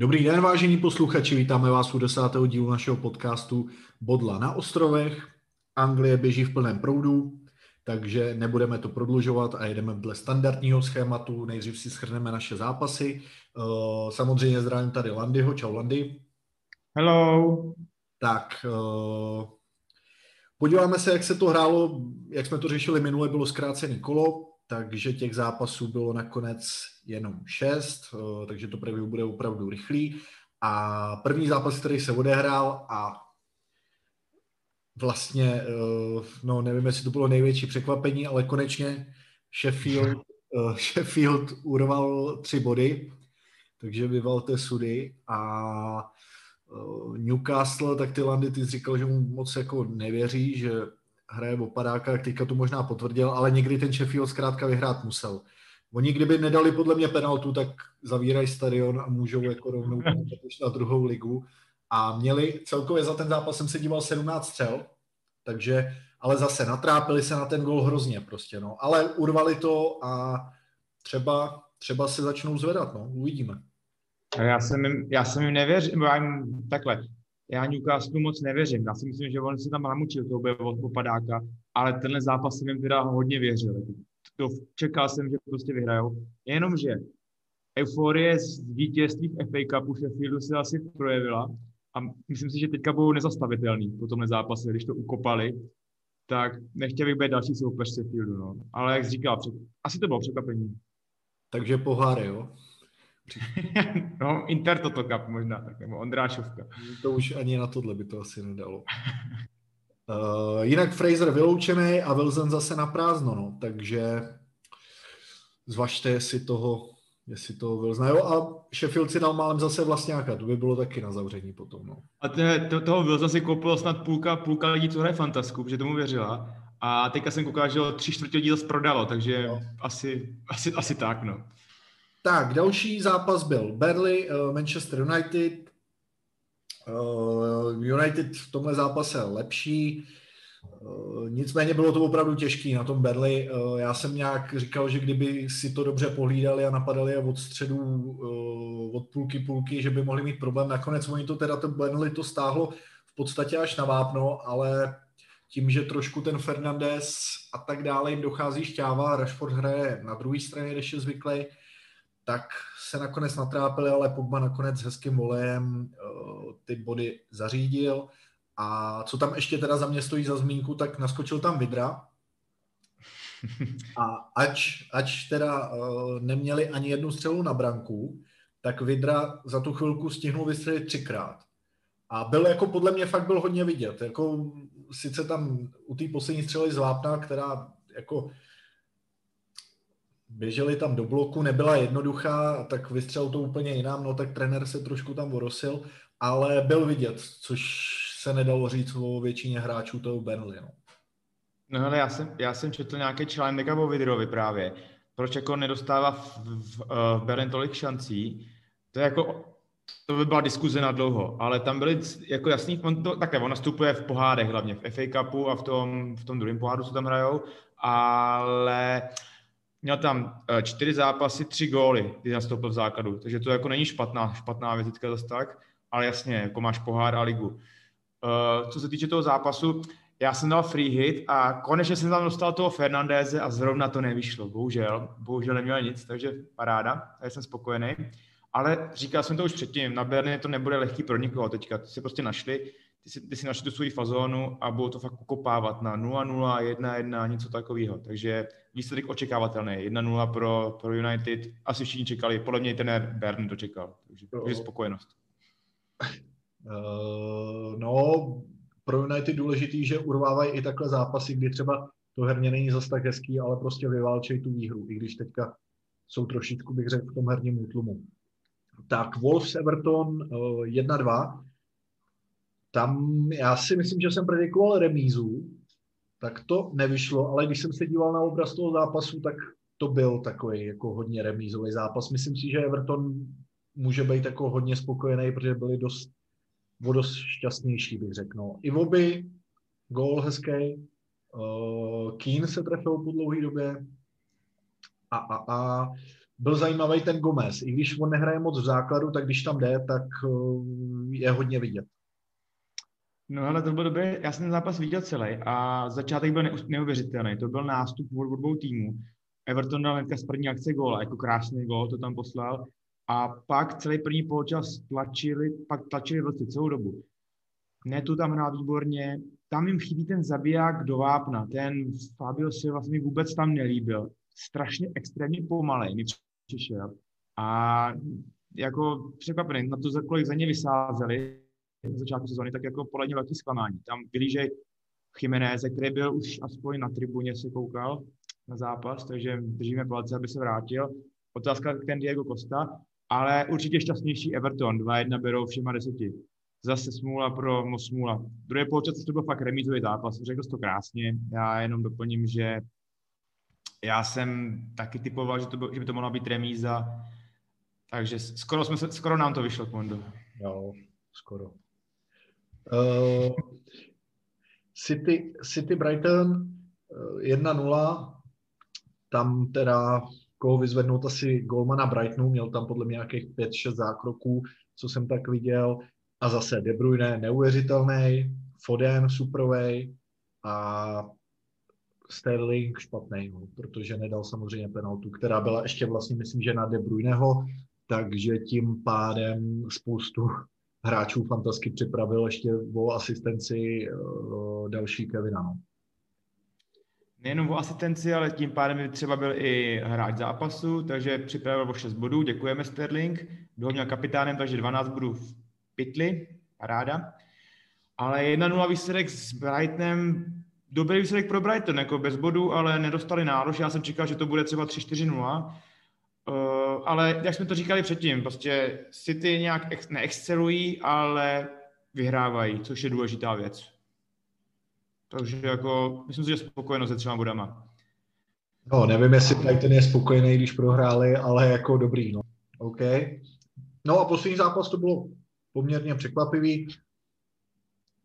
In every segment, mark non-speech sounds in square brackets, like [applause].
Dobrý den, vážení posluchači, vítáme vás u desátého dílu našeho podcastu Bodla na ostrovech. Anglie běží v plném proudu, takže nebudeme to prodlužovat a jedeme dle standardního schématu. Nejdřív si schrneme naše zápasy. Eh, samozřejmě zdravím tady Landyho. Čau Landy. Hello. Tak, eh, podíváme se, jak se to hrálo, jak jsme to řešili minule, bylo zkrácené kolo takže těch zápasů bylo nakonec jenom šest, eh, takže to preview bude opravdu rychlý. A první zápas, který se odehrál a vlastně, eh, no nevím, jestli to bylo největší překvapení, ale konečně Sheffield, eh, [laughs] Sheffield urval tři body, takže vyvalte sudy a Newcastle, tak ty Landy, ty říkal, že mu moc jako nevěří, že hraje o padáka, teďka to možná potvrdil, ale někdy ten Sheffield zkrátka vyhrát musel. Oni kdyby nedali podle mě penaltu, tak zavírají stadion a můžou jako rovnou na druhou ligu. A měli celkově za ten zápas jsem se díval 17 střel, takže ale zase natrápili se na ten gol hrozně prostě, no. Ale urvali to a třeba, třeba se začnou zvedat, no. Uvidíme. Já jsem jim, já jsem jim nevěřil, takhle, já Newcastle moc nevěřím. Já si myslím, že on se tam namučil, to bude od popadáka, ale tenhle zápas jsem jim teda hodně věřil. To čekal jsem, že prostě vyhrajou. Jenomže euforie z vítězství v FA Cupu Sheffieldu se asi projevila a myslím si, že teďka budou nezastavitelný po tomhle zápase, když to ukopali, tak nechtěl bych být další soupeř Sheffieldu, no. Ale jak jsi říkal, asi to bylo překvapení. Takže poháry, jo? [laughs] no, Inter Toto Cup možná, tak, nebo Ondrášovka. To už ani na tohle by to asi nedalo. Uh, jinak Fraser vyloučený a Wilson zase na prázdno, no, takže zvažte, jestli toho, jestli to Wilson. Jo, a Sheffield si dal málem zase nějaká, to by bylo taky na zavření potom, no. A to, to, toho Wilson si koupilo snad půlka, půlka lidí, co hraje fantasku, protože tomu věřila. A teďka jsem koukal, že ho tři čtvrtě díl prodalo, takže asi, asi, asi tak, no. Tak, další zápas byl Berly, uh, Manchester United. Uh, United v tomhle zápase lepší, uh, nicméně bylo to opravdu těžký na tom Berly. Já jsem nějak říkal, že kdyby si to dobře pohlídali a napadali a od středu, od půlky půlky, že by mohli mít problém. Nakonec oni to teda, to Burnley to stáhlo v podstatě až na vápno, ale tím, že trošku ten Fernandez a tak dále jim dochází šťáva, Rashford hraje na druhé straně, když je zvyklý, tak se nakonec natrápili, ale Pogba nakonec hezkým volejem uh, ty body zařídil. A co tam ještě teda za mě stojí za zmínku, tak naskočil tam Vidra. A ač, ač teda uh, neměli ani jednu střelu na branku, tak Vidra za tu chvilku stihnul vystřelit třikrát. A byl jako podle mě fakt byl hodně vidět. Jako sice tam u té poslední střely zvápna, která jako běželi tam do bloku, nebyla jednoduchá, tak vystřel to úplně jinam, no tak trenér se trošku tam vorosil, ale byl vidět, což se nedalo říct o většině hráčů toho Burnley. No. No ale já jsem, já jsem četl nějaký článek o Vidrovi právě, proč jako nedostává v, v, v Beren tolik šancí, to je jako, to by byla diskuze na dlouho, ale tam byly jako jasný, on to, takhle, on nastupuje v pohádech hlavně, v FA Cupu a v tom, v tom druhém pohádu, co tam hrajou, ale měl tam eh, čtyři zápasy, tři góly, když nastoupil v základu, takže to jako není špatná, špatná vizitka zase tak, ale jasně, jako máš pohár a ligu. Uh, co se týče toho zápasu, já jsem dal free hit a konečně jsem tam dostal toho Fernandéze a zrovna to nevyšlo, bohužel. Bohužel neměl nic, takže paráda, takže jsem spokojený. Ale říkal jsem to už předtím, na Berlin to nebude lehký pro nikoho teďka, ty si prostě našli, ty si, ty si našli tu svoji fazónu a budou to fakt ukopávat na 0-0, 1-1, něco takového. Takže výsledek očekávatelný. 1-0 pro, pro United. Asi všichni čekali, podle mě i ten Bern to čekal. Takže, no. takže spokojenost. Uh, no, pro United důležitý, že urvávají i takhle zápasy, kdy třeba to herně není zas tak hezký, ale prostě vyválčejí tu výhru, i když teďka jsou trošičku, bych řekl, v tom herním útlumu. Tak Wolves Everton uh, 1-2 tam já si myslím, že jsem predikoval remízu, tak to nevyšlo, ale když jsem se díval na obraz toho zápasu, tak to byl takový jako hodně remízový zápas. Myslím si, že Everton může být jako hodně spokojený, protože byli dost, dost šťastnější, bych řekl. No. I oby, gól hezký, uh, Keane se trefil po dlouhé době a, a, a byl zajímavý ten Gomez. I když on nehraje moc v základu, tak když tam jde, tak je hodně vidět. No ale to byl dobrý, já jsem ten zápas viděl celý a začátek byl neuvěřitelný. To byl nástup od dvou týmů. Everton dal hnedka z první akce gól, jako krásný gól, to tam poslal. A pak celý první poločas tlačili, pak tlačili vlastně celou dobu. Netu tam hrál výborně, tam jim chybí ten zabiják do vápna, ten Fabio si vlastně vůbec tam nelíbil. Strašně extrémně pomalej mi přišel. A jako překvapený, na to, za kolik za ně vysázeli na začátku sezóny, tak jako podle mě velký zklamání. Tam vylížej Jiménez, který byl už aspoň na tribuně, se koukal na zápas, takže držíme palce, aby se vrátil. Otázka ten Diego Costa, ale určitě šťastnější Everton, 2-1 berou všema deseti. Zase smůla pro no smůla. Druhý poločas to byl fakt remízový zápas, řekl jsi to krásně. Já jenom doplním, že já jsem taky typoval, že, to byl, že by to mohla být remíza, takže skoro, jsme se, skoro nám to vyšlo, Pondo. Jo, skoro. Uh, City, City Brighton uh, eh, 1-0, tam teda koho vyzvednout asi golmana Brightonu, měl tam podle mě nějakých 5-6 zákroků, co jsem tak viděl. A zase De Bruyne neuvěřitelný, Foden superovej a Sterling špatný, no, protože nedal samozřejmě penaltu, která byla ještě vlastně, myslím, že na De Bruyneho, takže tím pádem spoustu hráčů fantasky připravil ještě o asistenci uh, další Kevina. No. Nejenom o asistenci, ale tím pádem by třeba byl i hráč zápasu, takže připravil o 6 bodů, děkujeme Sterling, byl měl kapitánem, takže 12 bodů v pytli, paráda. Ale 1-0 výsledek s Brightonem, dobrý výsledek pro Brighton, jako bez bodů, ale nedostali nárož. Já jsem čekal, že to bude třeba 3-4-0. Uh, ale jak jsme to říkali předtím, prostě City nějak ex- neexcelují, ale vyhrávají, což je důležitá věc. Takže jako, myslím si, že spokojenost se třema bodama. No, nevím, jestli Brighton je spokojený, když prohráli, ale jako dobrý, no. OK. No a poslední zápas to bylo poměrně překvapivý.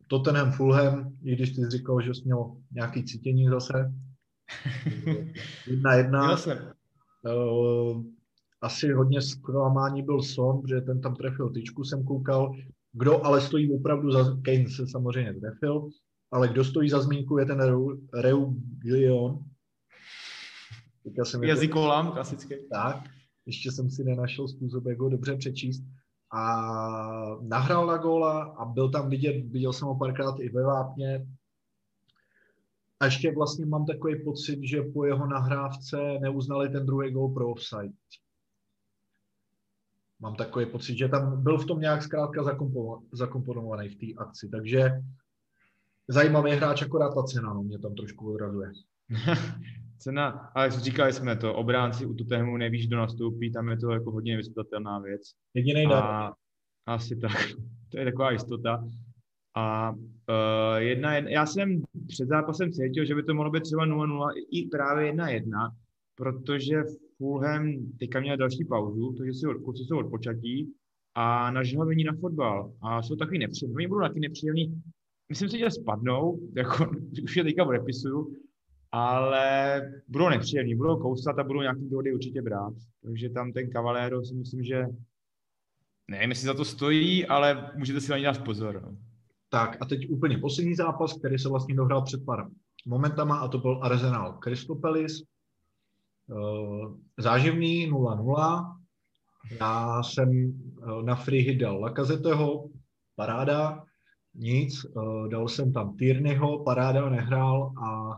Tottenham Fulham, i když ty jsi říkal, že jsi měl nějaký cítění zase. [laughs] Jedna jedna. Uh, asi hodně zklamání byl Son, protože ten tam trefil tyčku, jsem koukal. Kdo ale stojí opravdu za... Kane se samozřejmě trefil, ale kdo stojí za zmínku je ten Reu Gillion. Jazykolam, klasicky. Tak, ještě jsem si nenašel způsob, jak ho dobře přečíst a nahrál na góla a byl tam vidět, viděl jsem ho párkrát i ve Vápně. A ještě vlastně mám takový pocit, že po jeho nahrávce neuznali ten druhý gól pro offside. Mám takový pocit, že tam byl v tom nějak zkrátka zakomponovaný v té akci, takže zajímavý hráč, akorát ta cena, no, mě tam trošku odrazuje. [laughs] cena, ale říkali jsme to, obránci u Tottenhamu nevíš, kdo nastoupí, tam je to jako hodně vyspětatelná věc. Jediný dar. Asi tak, [laughs] to je taková jistota. A uh, jedna, jedna, já jsem před zápasem cítil, že by to mohlo být třeba 0-0 i právě 1-1, protože Fulham teďka měl další pauzu, takže si kluci jsou odpočatí a nažhavení na fotbal. A jsou takový nepříjemní. Oni budou taky nepříjemní. Myslím si, že spadnou, [laughs] jako už je teďka odepisuju, ale budou nepříjemní, budou kousat a budou nějaký dohody určitě brát. Takže tam ten Cavallero si myslím, že nevím, jestli za to stojí, ale můžete si na ní dát pozor. No. Tak a teď úplně poslední zápas, který se vlastně dohrál před pár momentama a to byl Arsenal Christopelis. Eh, záživný 0-0. Já jsem eh, na free hit dal Lakazeteho, paráda, nic. Eh, dal jsem tam Tierneyho, paráda nehrál a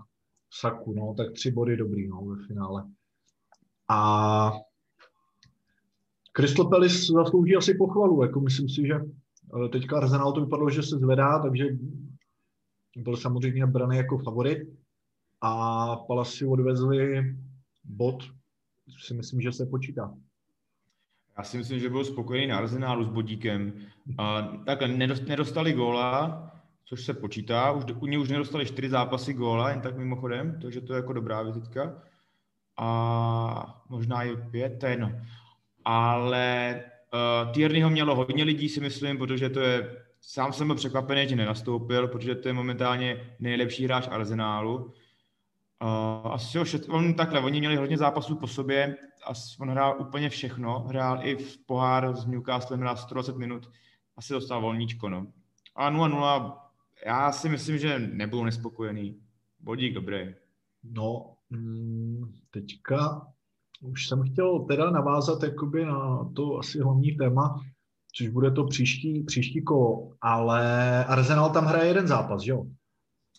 Saku, no, tak tři body dobrý, no, ve finále. A Crystal Palace zaslouží asi pochvalu, jako myslím si, že teďka Arsenal to vypadalo, že se zvedá, takže byl samozřejmě braný jako favorit a Palace si odvezli bod, si myslím, že se počítá. Já si myslím, že byl spokojený na Arsenálu s bodíkem. A, takhle, nedostali góla, což se počítá. Už, u něj už nedostali čtyři zápasy góla, jen tak mimochodem, takže to je jako dobrá vizitka. A možná i pět, to je jedno. Ale uh, Tierneyho mělo hodně lidí, si myslím, protože to je, sám jsem byl překvapený, že nenastoupil, protože to je momentálně nejlepší hráč Arsenálu. Uh, asi ho šet... on takhle, oni měli hodně zápasů po sobě a on hrál úplně všechno, hrál i v pohár s Newcastlem, hrál 120 minut, asi dostal volníčko, no. A 0-0, já si myslím, že nebudu nespokojený. Bodík dobrý. No, mm, teďka už jsem chtěl teda navázat jakoby na to asi hlavní téma, což bude to příští, příští kolo, ale Arsenal tam hraje jeden zápas, jo?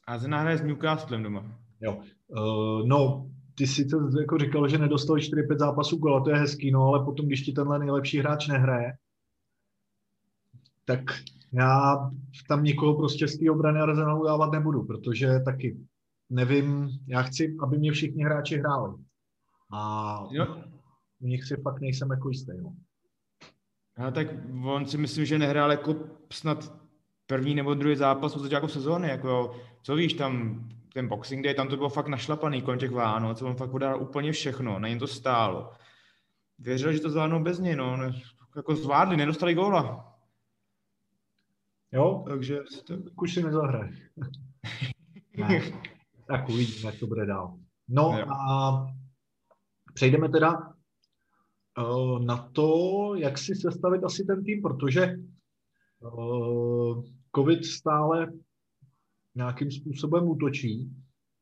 Arsenal hraje s Newcastlem doma. Jo. Uh, no, ty si to jako říkal, že nedostal 4-5 zápasů kola, to je hezký, no, ale potom, když ti tenhle nejlepší hráč nehraje, tak já tam nikoho prostě z té obrany Arsenalu dávat nebudu, protože taky nevím, já chci, aby mě všichni hráči hráli. A jo. u nich si fakt nejsem jako jistý. No. A tak on si myslím, že nehrál jako snad první nebo druhý zápas od začátku sezóny. Jako, co víš, tam ten Boxing Day, tam to bylo fakt našlapaný kolem těch Vánoc, on fakt udál úplně všechno, na něm to stálo. Věřil, že to zvládnou bez něj, no, jako zvládli, nedostali góla. Jo, takže to... už si nezahraje. [laughs] ne. Tak uvidíme, jak to bude dál. No jo. a přejdeme teda uh, na to, jak si sestavit asi ten tým, protože uh, COVID stále nějakým způsobem útočí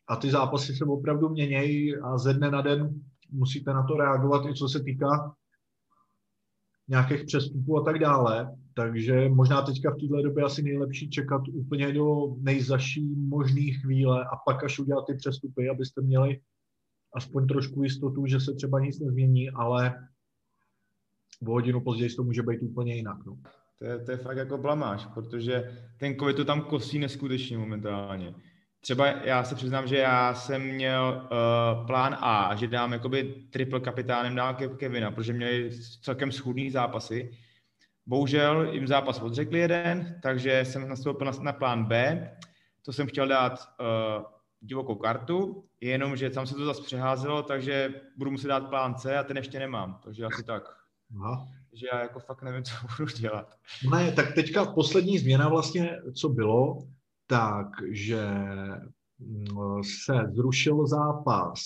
a ty zápasy se opravdu měnějí a ze dne na den musíte na to reagovat i co se týká nějakých přestupů a tak dále. Takže možná teďka v této době asi nejlepší čekat úplně do nejzaší možné chvíle a pak až udělat ty přestupy, abyste měli aspoň trošku jistotu, že se třeba nic nezmění, ale o hodinu později to může být úplně jinak. No. To je, to je fakt jako blamáš, protože ten covid to tam kosí neskutečně momentálně. Třeba já se přiznám, že já jsem měl uh, plán A, že dám jakoby triple kapitánem dál Kevina, protože měli celkem schudný zápasy. Bohužel jim zápas odřekli jeden, takže jsem nastoupil na, na plán B. To jsem chtěl dát uh, divokou kartu, jenomže tam se to zase přeházelo, takže budu muset dát plán C a ten ještě nemám, takže asi tak. Aha že já jako fakt nevím, [laughs] co budu dělat. Ne, tak teďka poslední změna vlastně, co bylo, tak, že mm, se zrušil zápas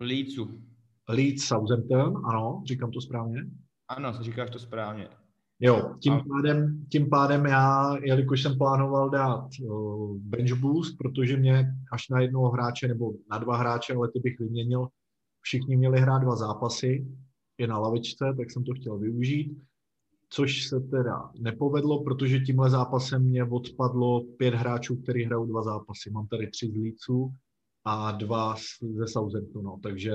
Leedsu. Leeds Southampton, ano, říkám to správně? Ano, říkáš to správně. Jo, tím, A... pádem, tím pádem já, jelikož jsem plánoval dát uh, bench boost, protože mě až na jednoho hráče nebo na dva hráče, ale ty bych vyměnil, všichni měli hrát dva zápasy, je na lavičce, tak jsem to chtěl využít, což se teda nepovedlo, protože tímhle zápasem mě odpadlo pět hráčů, kteří hrajou dva zápasy. Mám tady tři z Líců a dva ze Southamptonu, takže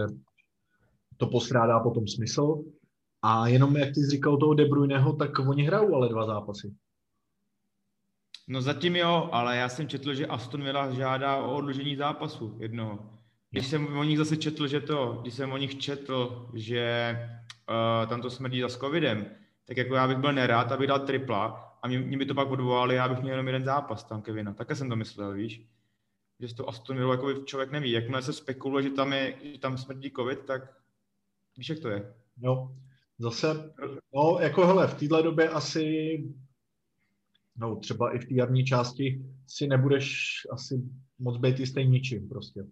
to postrádá potom smysl. A jenom jak ty jsi říkal toho De Bruyneho, tak oni hrajou ale dva zápasy. No zatím jo, ale já jsem četl, že Aston Villa žádá o odložení zápasu jednoho. Když jsem o nich zase četl, že to, když jsem o nich četl, že uh, tam to smrdí za s covidem, tak jako já bych byl nerád, aby dal tripla a mě, mě by to pak odvolali, já bych měl jenom jeden zápas tam Kevina. Také jsem to myslel, víš? Že to Aston Villa jako člověk neví. Jakmile se spekuluje, že tam, je, že tam smrdí covid, tak víš, jak to je. Jo, zase, no jako hele, v této době asi, no třeba i v té jarní části si nebudeš asi moc být jistý ničím prostě.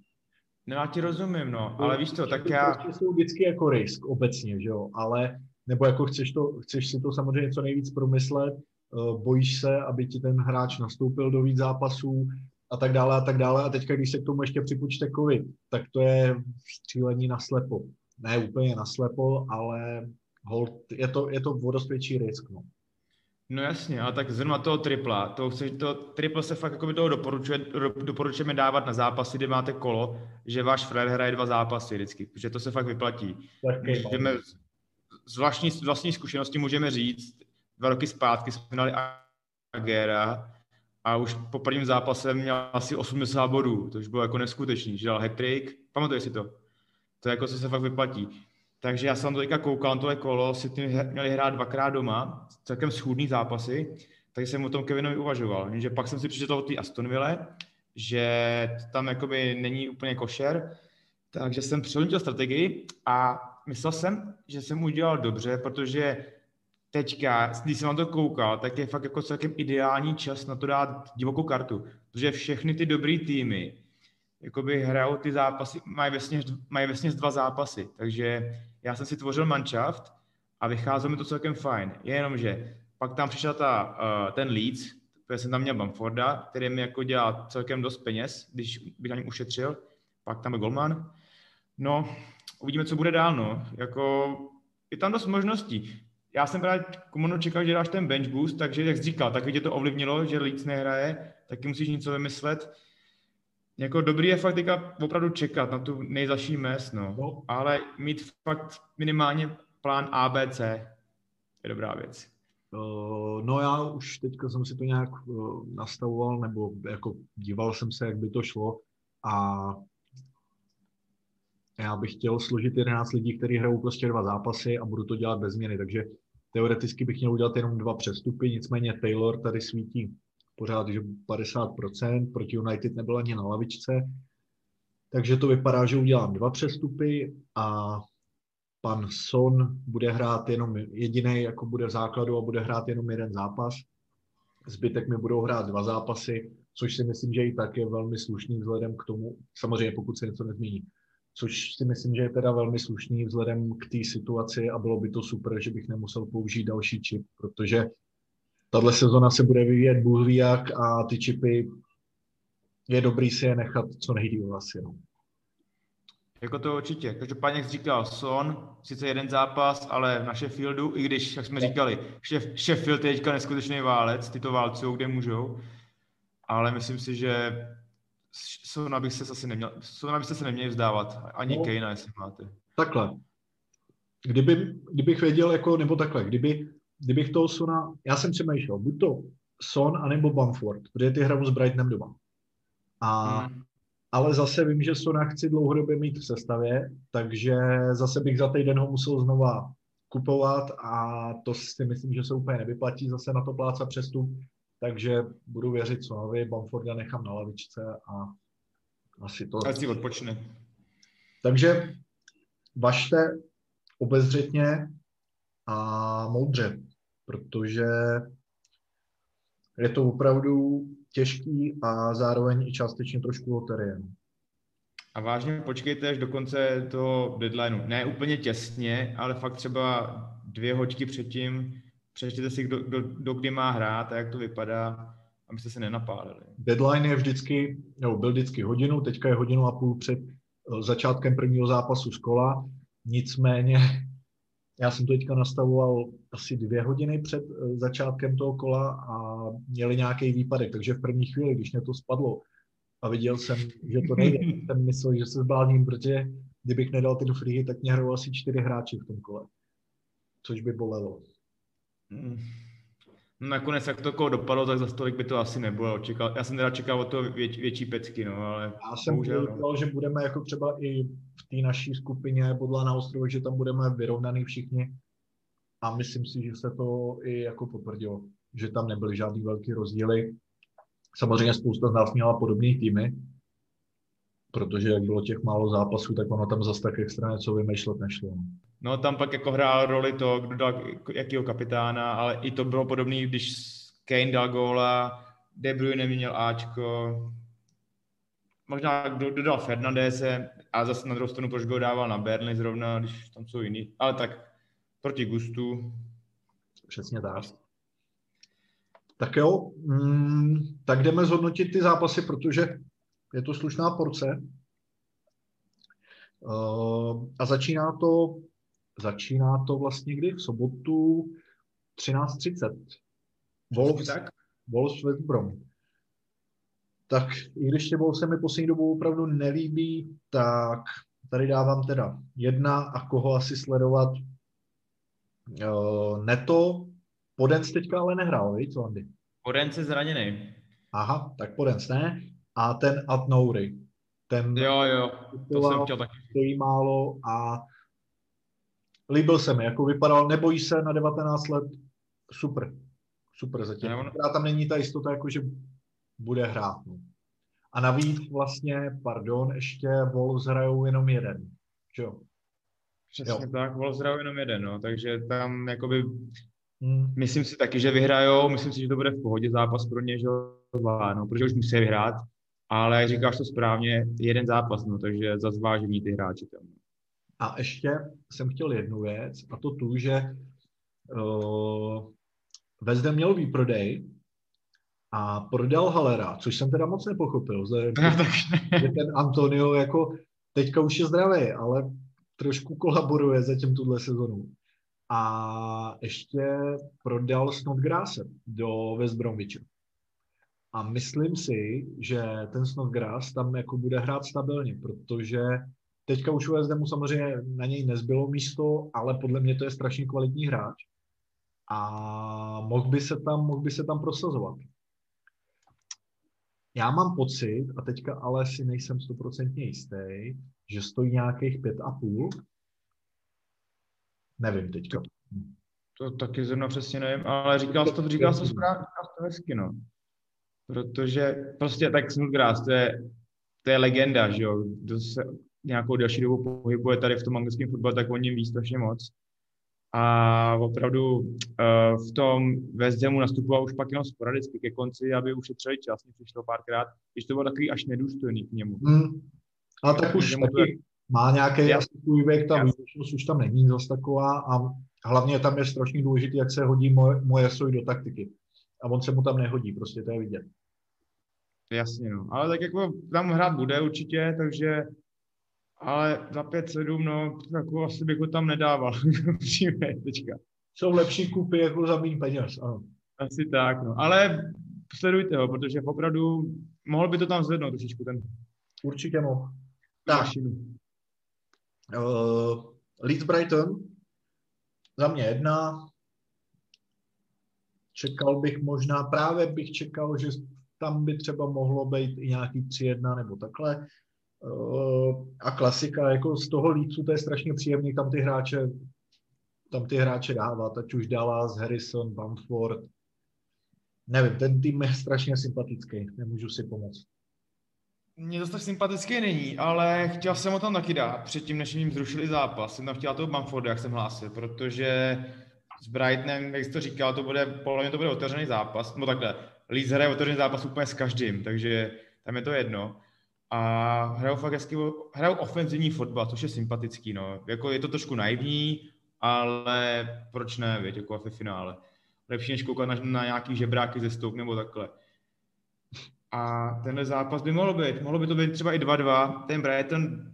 No já ti rozumím, no, ale víš co, tak já... Prostě jsou vždycky jako risk obecně, že jo, ale nebo jako chceš, to, chceš si to samozřejmě co nejvíc promyslet, uh, bojíš se, aby ti ten hráč nastoupil do víc zápasů a tak dále a tak dále. A teďka, když se k tomu ještě připočte covid, tak to je střílení na slepo. Ne úplně na slepo, ale hold, je to, je to vodosvědčí risk. No. No jasně, ale tak zrovna toho tripla, to, chceš, to triple se fakt jako by toho doporučuje, doporučujeme dávat na zápasy, kde máte kolo, že váš frér hraje dva zápasy vždycky, protože to se fakt vyplatí. Můžeme, z vlastní, z vlastní zkušenosti můžeme říct, dva roky zpátky jsme měli Agera a už po prvním zápase měl asi 80 bodů, to už bylo jako neskutečný, že dal hat-trick, pamatuješ si to? To jako se, se fakt vyplatí. Takže já jsem to teďka koukal na tohle kolo, si ty měli hrát dvakrát doma, celkem schůdný zápasy, takže jsem o tom Kevinovi uvažoval. Jenže pak jsem si přečetl o té Astonville, že tam jakoby není úplně košer, takže jsem přehodnotil strategii a myslel jsem, že jsem udělal dobře, protože teďka, když jsem na to koukal, tak je fakt jako celkem ideální čas na to dát divokou kartu, protože všechny ty dobrý týmy jakoby hrajou ty zápasy, mají vlastně, mají vlastně dva zápasy, takže já jsem si tvořil manšaft a vycházelo mi to celkem fajn, jenomže pak tam přišel ta, uh, ten Leeds, protože jsem tam měl Bamforda, který mi jako dělá celkem dost peněz, když bych na něm ušetřil, pak tam je Golman. No, uvidíme, co bude dál, no. Jako, je tam dost možností. Já jsem právě Kumano čekal, že dáš ten bench boost, takže jak jsi říkal, tak tě to ovlivnilo, že Leeds nehraje, taky musíš něco vymyslet. Jako dobrý je fakt teďka opravdu čekat na tu nejzaší mes, no. no. Ale mít fakt minimálně plán ABC je dobrá věc. Uh, no já už teďka jsem si to nějak uh, nastavoval, nebo jako díval jsem se, jak by to šlo a já bych chtěl složit 11 lidí, kteří hrajou prostě dva zápasy a budu to dělat bez změny, takže teoreticky bych měl udělat jenom dva přestupy, nicméně Taylor tady svítí pořád, že 50%, proti United nebyl ani na lavičce, takže to vypadá, že udělám dva přestupy a pan Son bude hrát jenom jediný, jako bude v základu a bude hrát jenom jeden zápas. Zbytek mi budou hrát dva zápasy, což si myslím, že i tak je velmi slušný vzhledem k tomu, samozřejmě pokud se něco nezmění, což si myslím, že je teda velmi slušný vzhledem k té situaci a bylo by to super, že bych nemusel použít další čip, protože tahle sezona se bude vyvíjet bůh jak a ty čipy je dobrý si je nechat co nejdíl asi. No. Jako to určitě. Každopádně, jak říkal, Son, sice jeden zápas, ale na Sheffieldu, i když, jak jsme říkali, Sheffield je teďka neskutečný válec, ty to válcují, kde můžou, ale myslím si, že Sona bych se asi neměl, Sona byste se neměli vzdávat, ani no, Kejna, jestli máte. Takhle. Kdyby, kdybych věděl, jako, nebo takhle, kdyby, kdybych toho Sona, já jsem přemýšlel, buď to Son, anebo Bamford, protože ty hrajou s Brightonem doma. A hmm ale zase vím, že Sona chci dlouhodobě mít v sestavě, takže zase bych za týden ho musel znova kupovat a to si myslím, že se úplně nevyplatí zase na to pláca přestup, takže budu věřit Sonovi, Bamforda nechám na lavičce a asi to... Ať si odpočne. Takže vašte obezřetně a moudře, protože je to opravdu těžký a zároveň i částečně trošku loterie. A vážně počkejte až do konce toho deadlineu. Ne úplně těsně, ale fakt třeba dvě hoďky předtím. Přečtěte si, kdo, kdo, kdo kdy má hrát a jak to vypadá, abyste se nenapálili. Deadline je vždycky, nebo byl vždycky hodinu, teďka je hodinu a půl před eh, začátkem prvního zápasu z kola. Nicméně já jsem to teďka nastavoval asi dvě hodiny před eh, začátkem toho kola a měli nějaký výpadek, takže v první chvíli, když mě to spadlo a viděl jsem, že to nejde, jsem [laughs] myslel, že se zblázním, protože kdybych nedal ty free, tak mě hrajou asi čtyři hráči v tom kole, což by bolelo. Mm. No nakonec, jak to kolo dopadlo, tak za stolik by to asi nebylo. Čekal, já jsem teda čekal o to věč, větší pecky, no, ale Já jsem bohužel, no. že budeme jako třeba i v té naší skupině podle na ostrově, že tam budeme vyrovnaný všichni. A myslím si, že se to i jako potvrdilo, že tam nebyly žádný velký rozdíly. Samozřejmě spousta z nás měla podobné týmy, protože jak bylo těch málo zápasů, tak ono tam zase tak extra něco vymýšlet nešlo. No. Tam pak jako hrál roli to, kdo dal jakýho kapitána, ale i to bylo podobné, když Kane dal góla, De Bruyne měl Ačko, možná kdo dodal Fernandéze a zase na druhou stranu, proč ho dával na Burnley zrovna, když tam jsou jiný, ale tak proti gustu. Přesně tak. Tak jo, mm, tak jdeme zhodnotit ty zápasy, protože je to slušná porce. Uh, a začíná to Začíná to vlastně kdy? V sobotu 13.30. Wolves, tak? Wolves West Brom. Tak i když tě se mi poslední dobou opravdu nelíbí, tak tady dávám teda jedna a koho asi sledovat uh, Neto. Podenc teďka ale nehrál, víš, Landy? Podenc je zraněný. Aha, tak Podenc ne. A ten Adnoury. Ten jo, jo, to jsem chtěl taky. Stojí málo a líbil se mi, jako vypadal, nebojí se na 19 let, super, super zatím. Ne, on... tam není ta jistota, jako že bude hrát. No. A navíc vlastně, pardon, ještě Wolves hrajou jenom jeden, jo? Přesně jo. tak, Wolves hrajou jenom jeden, no, takže tam jakoby hmm. myslím si taky, že vyhrajou, myslím si, že to bude v pohodě zápas pro ně, že no, protože už musí vyhrát, ale jak říkáš to správně, jeden zápas, no, takže za zvážení ty hráči tam. A ještě jsem chtěl jednu věc, a to tu, že uh, Vezde měl výprodej a prodal Halera, což jsem teda moc nepochopil, že [laughs] ten Antonio jako teďka už je zdravý, ale trošku kolaboruje zatím tuhle sezonu. A ještě prodal Snodgrase do West Bromwiche. A myslím si, že ten Snodgrass tam jako bude hrát stabilně, protože teďka už u mu samozřejmě na něj nezbylo místo, ale podle mě to je strašně kvalitní hráč. A mohl by se tam, mohl by se tam prosazovat. Já mám pocit, a teďka ale si nejsem stoprocentně jistý, že stojí nějakých pět a půl. Nevím teďka. To taky zrovna přesně nevím, ale říkal jsi to, říkal jsi to správně, to hezky, no. Protože prostě tak Snodgrass, to je, to je legenda, že jo. Kdo se nějakou další dobu pohybuje tady v tom anglickém fotbale, tak o něm ví strašně moc. A opravdu uh, v tom West Hamu nastupoval už pak jenom sporadicky ke konci, aby ušetřili čas, mě přišlo párkrát, když to bylo takový až nedůstojný k němu. Hmm. A tak už taky má nějaký svůj věk, ta výjimečnost už tam není zase taková a hlavně tam je strašně důležité, jak se hodí moje, moje soj do taktiky. A on se mu tam nehodí, prostě to je vidět. Jasně, no. Ale tak jako tam hrát bude určitě, takže ale za 5-7, no, jako asi bych ho tam nedával. [laughs] Přijme teďka. Jsou lepší kupy jako za méně peněz, ano. Asi tak, no. Ale sledujte ho, protože opravdu mohl by to tam zvednout trošičku ten. Určitě mohl. Tak. Uh, Leeds Brighton, za mě jedna. Čekal bych možná, právě bych čekal, že tam by třeba mohlo být i nějaký 3-1 nebo takhle. Uh, a klasika, jako z toho Leedsu to je strašně příjemný, tam ty hráče tam ty hráče dávat, ať už Dallas, Harrison, Bamford. Nevím, ten tým je strašně sympatický, nemůžu si pomoct. Mně to tak sympatický není, ale chtěl jsem ho tam taky dát, předtím, než jim zrušili zápas. Jsem tam chtěl toho Bamforda, jak jsem hlásil, protože s Brightonem, jak jsi to říkal, to bude, podle mě to bude otevřený zápas, no takhle, Leeds hraje otevřený zápas úplně s každým, takže tam je to jedno. A hrajou fakt hezky, hrajou ofenzivní fotbal, což je sympatický, no. Jako je to trošku naivní, ale proč ne, věď, jako ve finále. Lepší než koukat na, na nějaký žebráky ze stouk nebo takhle. A tenhle zápas by mohl být. Mohlo by to být třeba i 2-2. Ten Brighton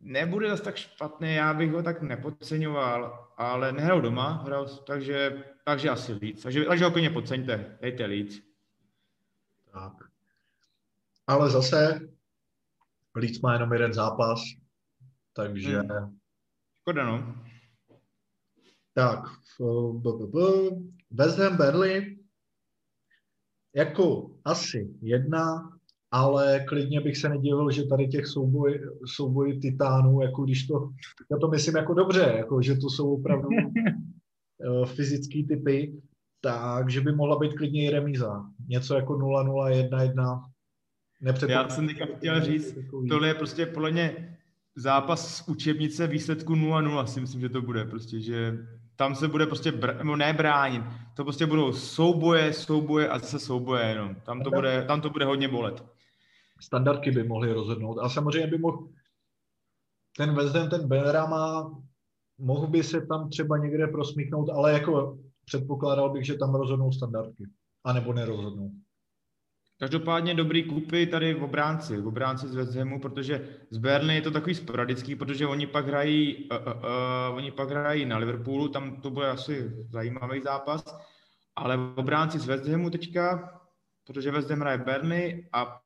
nebude zase tak špatný, já bych ho tak nepodceňoval, ale nehrál doma, hrál, takže, takže asi víc. Takže, takže ho klidně podceňte, dejte víc. Tak. Ale zase Leeds má jenom jeden zápas, takže... Hmm. Škoda, no. Tak, West Ham Burnley, jako asi jedna, ale klidně bych se nedivil, že tady těch souboj, souboj titánů, jako když to, já to myslím jako dobře, jako že to jsou opravdu [laughs] eh, fyzické typy, takže by mohla být klidně i remíza. Něco jako 0-0, 1-1. Já jsem teďka chtěl říct, tohle je prostě podle mě zápas z učebnice výsledku 0-0, si myslím, že to bude prostě, že tam se bude prostě, br- nebo nebránit, to prostě budou souboje, souboje a zase souboje jenom. Tam to bude, tam to bude hodně bolet. Standardky by mohly rozhodnout. A samozřejmě by mohl ten Ham, ten Benrama, mohl by se tam třeba někde prosmíchnout, ale jako předpokládal bych, že tam rozhodnou standardky. A nebo nerozhodnou. Každopádně dobrý kupy tady v obránci, v obránci z Hamu, protože z Burnley je to takový sporadický, protože oni pak hrají, uh, uh, uh, oni pak hrají na Liverpoolu, tam to bude asi zajímavý zápas, ale v obránci z Hamu teďka, protože West Ham hraje Burnley a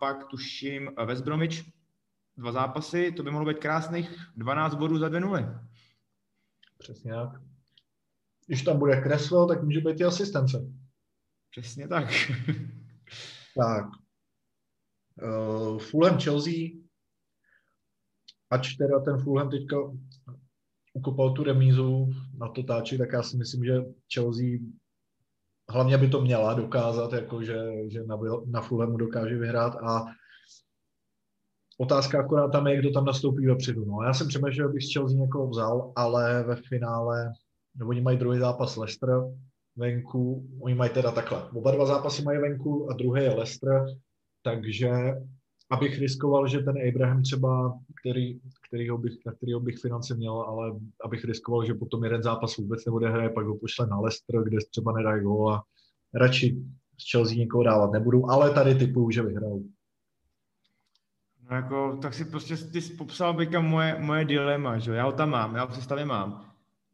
pak tuším West Bromwich, dva zápasy, to by mohlo být krásných 12 bodů za dvě nuly. Přesně tak. Když tam bude Creswell, tak může být i asistence. Přesně tak. [laughs] Tak. Uh, Fulham Chelsea, ač teda ten Fulham teďka ukopal tu remízu na to táči, tak já si myslím, že Chelsea hlavně by to měla dokázat, jako že, že na, na Fulhamu dokáže vyhrát a otázka akorát tam je, kdo tam nastoupí vepředu. No, já jsem přemýšlel, bych z Chelsea někoho vzal, ale ve finále, nebo oni mají druhý zápas Leicester, venku, oni mají teda takhle, oba dva zápasy mají venku a druhý je Leicester, takže abych riskoval, že ten Abraham třeba, který, kterýho bych, na kterýho bych finance měl, ale abych riskoval, že potom jeden zápas vůbec hraje, pak ho pošle na Leicester, kde třeba nedá gól a radši z Chelsea někoho dávat nebudu, ale tady typuju, že vyhrajou. No jako, tak si prostě ty popsal byka moje, moje dilema, že já ho tam mám, já ho v mám.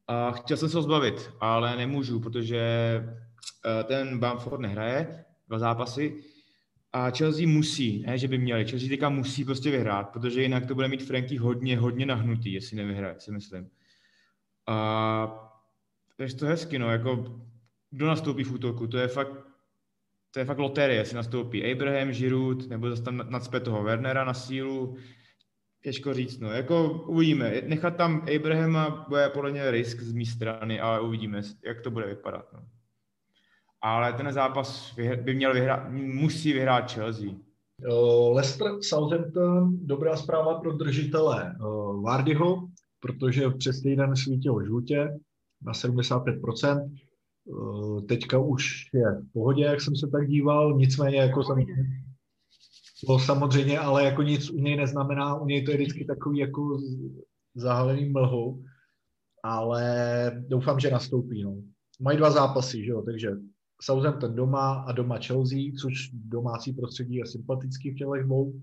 A chtěl jsem se ho zbavit, ale nemůžu, protože eh, ten Bamford nehraje dva zápasy a Chelsea musí, ne, že by měli, Chelsea teďka musí prostě vyhrát, protože jinak to bude mít Franky hodně, hodně nahnutý, jestli nevyhraje, si myslím. A takže to hezky, no, jako kdo nastoupí v útoku, to je fakt to je fakt loterie, jestli nastoupí Abraham, Giroud, nebo zase tam nadspe toho Wernera na sílu, těžko říct, no, jako uvidíme. Nechat tam Abrahama bude podle mě risk z mé strany, ale uvidíme, jak to bude vypadat, no. Ale ten zápas by měl vyhrát, musí vyhrát Chelsea. Leicester Southampton, dobrá zpráva pro držitele Vardyho, protože přes týden svítil žlutě na 75%. Eh, teďka už je v pohodě, jak jsem se tak díval, nicméně jako samozřejmě, to samozřejmě, ale jako nic u něj neznamená, u něj to je vždycky takový jako zahalený mlhou, ale doufám, že nastoupí. No. Mají dva zápasy, že jo, takže Southampton doma a doma Chelsea, což domácí prostředí je sympatický v těchto dvou.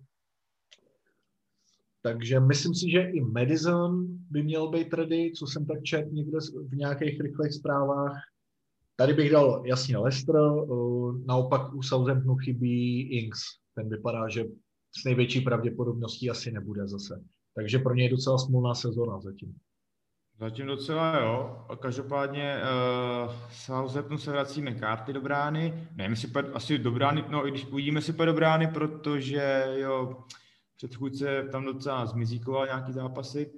Takže myslím si, že i Madison by měl být ready, co jsem tak četl někde v nějakých rychlých zprávách. Tady bych dal jasně Leicester, naopak u Southamptonu chybí Ings. Ten vypadá, že s největší pravděpodobností asi nebude zase. Takže pro něj je docela smolná sezóna zatím. Zatím docela jo. Každopádně uh, Southampton se vrací karty do brány. Nevím, jestli asi do brány, no i když uvidíme si do brány, protože jo, předchůdce tam docela zmizíkoval nějaký zápasy,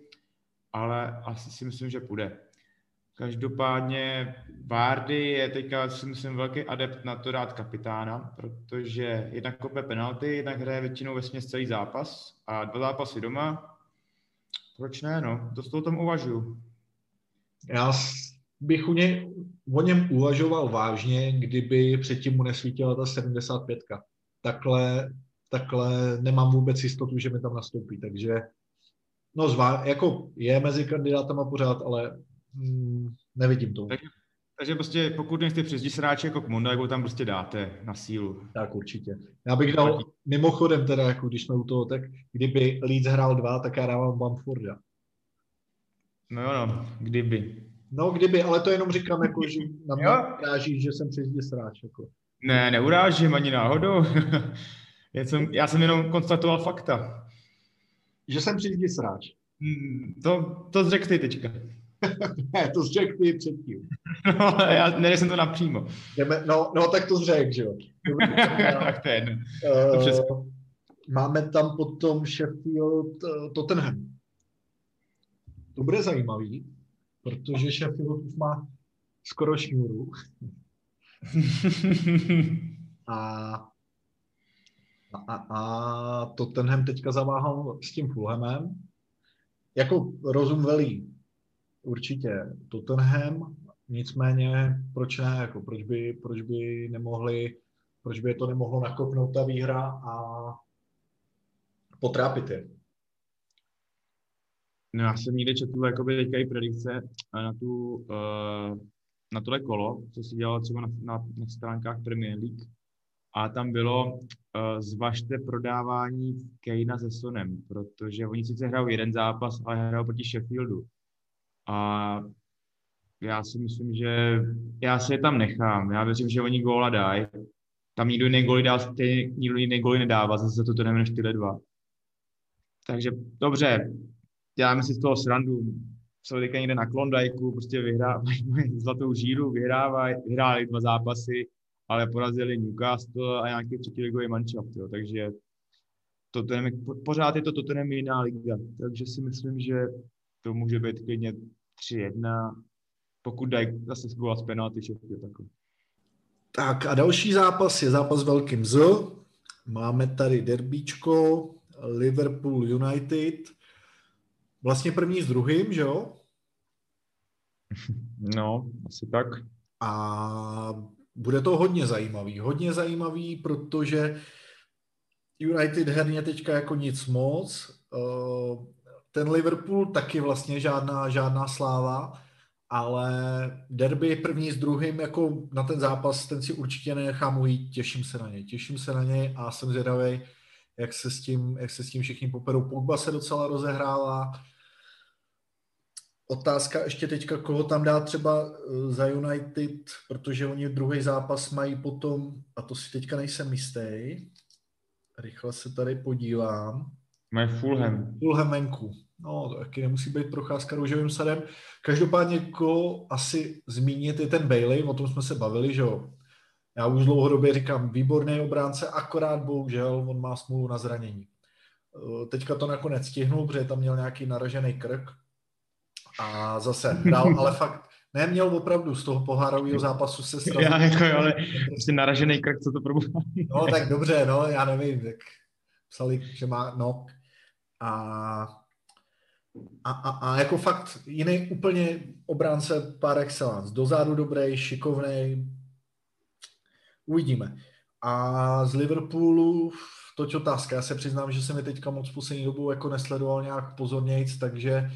ale asi si myslím, že půjde. Každopádně Vardy je teďka, si myslím, velký adept na to dát kapitána, protože jednak kope penalty, jednak hraje většinou ve celý zápas a dva zápasy doma. Proč ne, no? Dost o tom uvažuju. Já bych u něj, o něm uvažoval vážně, kdyby předtím mu nesvítila ta 75. Takhle, takhle nemám vůbec jistotu, že mi tam nastoupí, takže no zvá, jako je mezi kandidátama pořád, ale nevidím to. Takže, takže prostě pokud nejste přes sráče jako Kmonda, jako tam prostě dáte na sílu. Tak určitě. Já bych dal, mimochodem teda, jako když jsme u toho, tak kdyby Leeds hrál dva, tak já dávám Bamforda. No jo, no, kdyby. No, kdyby, ale to jenom říkám, jako, že na mě urážíš, že jsem přes sráč. Jako. Ne, neurážím ani náhodou. [laughs] já, jsem, já jsem jenom konstatoval fakta. Že jsem přes sráč. Hmm, to, to řekl ty teďka. [laughs] ne, to řekl ty předtím. [laughs] no, já jsem to napřímo. Jdeme, no, no, tak to řekl, že jo. [laughs] tak to je jedno. Uh, máme tam potom Sheffield uh, Tottenham. To bude zajímavý, protože Sheffield už má skoro šňůru. a, a, a Tottenham teďka zaváhal s tím Fulhamem. Jako rozum velí určitě Tottenham, nicméně proč ne, jako proč by, proč by nemohli, proč by je to nemohlo nakopnout ta výhra a potrápit je. No já jsem někde četl jakoby teďka i predikce na, tu, uh, na tohle kolo, co si dělal třeba na, na, na stránkách Premier League. A tam bylo, uh, zvažte prodávání Kejna se Sonem, protože oni sice hrajou jeden zápas, ale hrajou proti Sheffieldu. A já si myslím, že já se je tam nechám. Já věřím, že oni góla dají. Tam nikdo jiný góly dá, nikdo jiný góly nedává, zase to nevím než tyhle dva. Takže dobře, děláme si z toho srandu, jsou teďka někde na Klondajku, prostě vyhrávají [laughs] zlatou žíru, vyhrávají, vyhráli dva zápasy, ale porazili Newcastle a nějaký třetí ligový manšaft, jo. takže Tottenham, pořád je to Tottenham jiná liga, takže si myslím, že to může být klidně 3-1, pokud dají zase zbovat z penalty všechny takhle. Tak a další zápas je zápas velkým Z. Máme tady derbíčko Liverpool United. Vlastně první s druhým, že jo? [laughs] No, asi tak. A bude to hodně zajímavý. Hodně zajímavý, protože United herně teďka jako nic moc. Uh, ten Liverpool taky vlastně žádná, žádná sláva, ale derby první s druhým jako na ten zápas, ten si určitě nechám ujít, těším se na něj, těším se na něj a jsem zvědavý, jak se s tím, jak se s tím všichni poperou. Pogba se docela rozehrála, Otázka ještě teďka, koho tam dá třeba eh, za United, protože oni druhý zápas mají potom, a to si teďka nejsem jistý, rychle se tady podívám. Mají Fulham. Fulham venku. No, to taky nemusí být procházka růžovým sadem. Každopádně, koho asi zmínit, je ten Bailey, o tom jsme se bavili, že jo. Já už dlouhodobě říkám, výborný obránce, akorát bohužel on má smůlu na zranění. Eh, teďka to nakonec stihnul, protože tam měl nějaký naražený krk, a zase hrál, ale [laughs] fakt neměl opravdu z toho pohárového zápasu se srazit. Já jako, ale prostě naražený krk, co to pro No tak dobře, no, já nevím, tak psali, že má no. A, a, a, a jako fakt jiný úplně obránce par excellence. Dozadu dobrý, šikovný. Uvidíme. A z Liverpoolu toť otázka. Já se přiznám, že jsem je teďka moc poslední dobu jako nesledoval nějak pozornějc, takže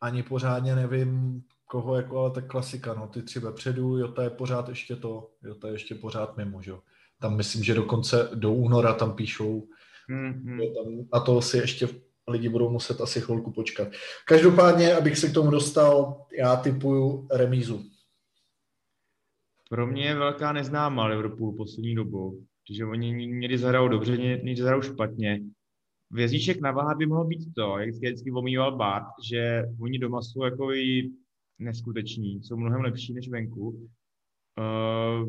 ani pořádně nevím, koho jako, ale tak klasika, no, ty tři vepředu, jo, to je pořád ještě to, jo, to je ještě pořád mimo, že Tam myslím, že dokonce do února tam píšou, mm-hmm. jo, tam, na to si ještě lidi budou muset asi chvilku počkat. Každopádně, abych se k tomu dostal, já typuju remízu. Pro mě je velká neznámá Liverpool poslední dobou, protože oni někdy zahrajou dobře, někdy zahrajou špatně vězíček na váha by mohl být to, jak vždycky omýval Bart, že oni doma jsou jako i neskuteční, jsou mnohem lepší než venku. Uh,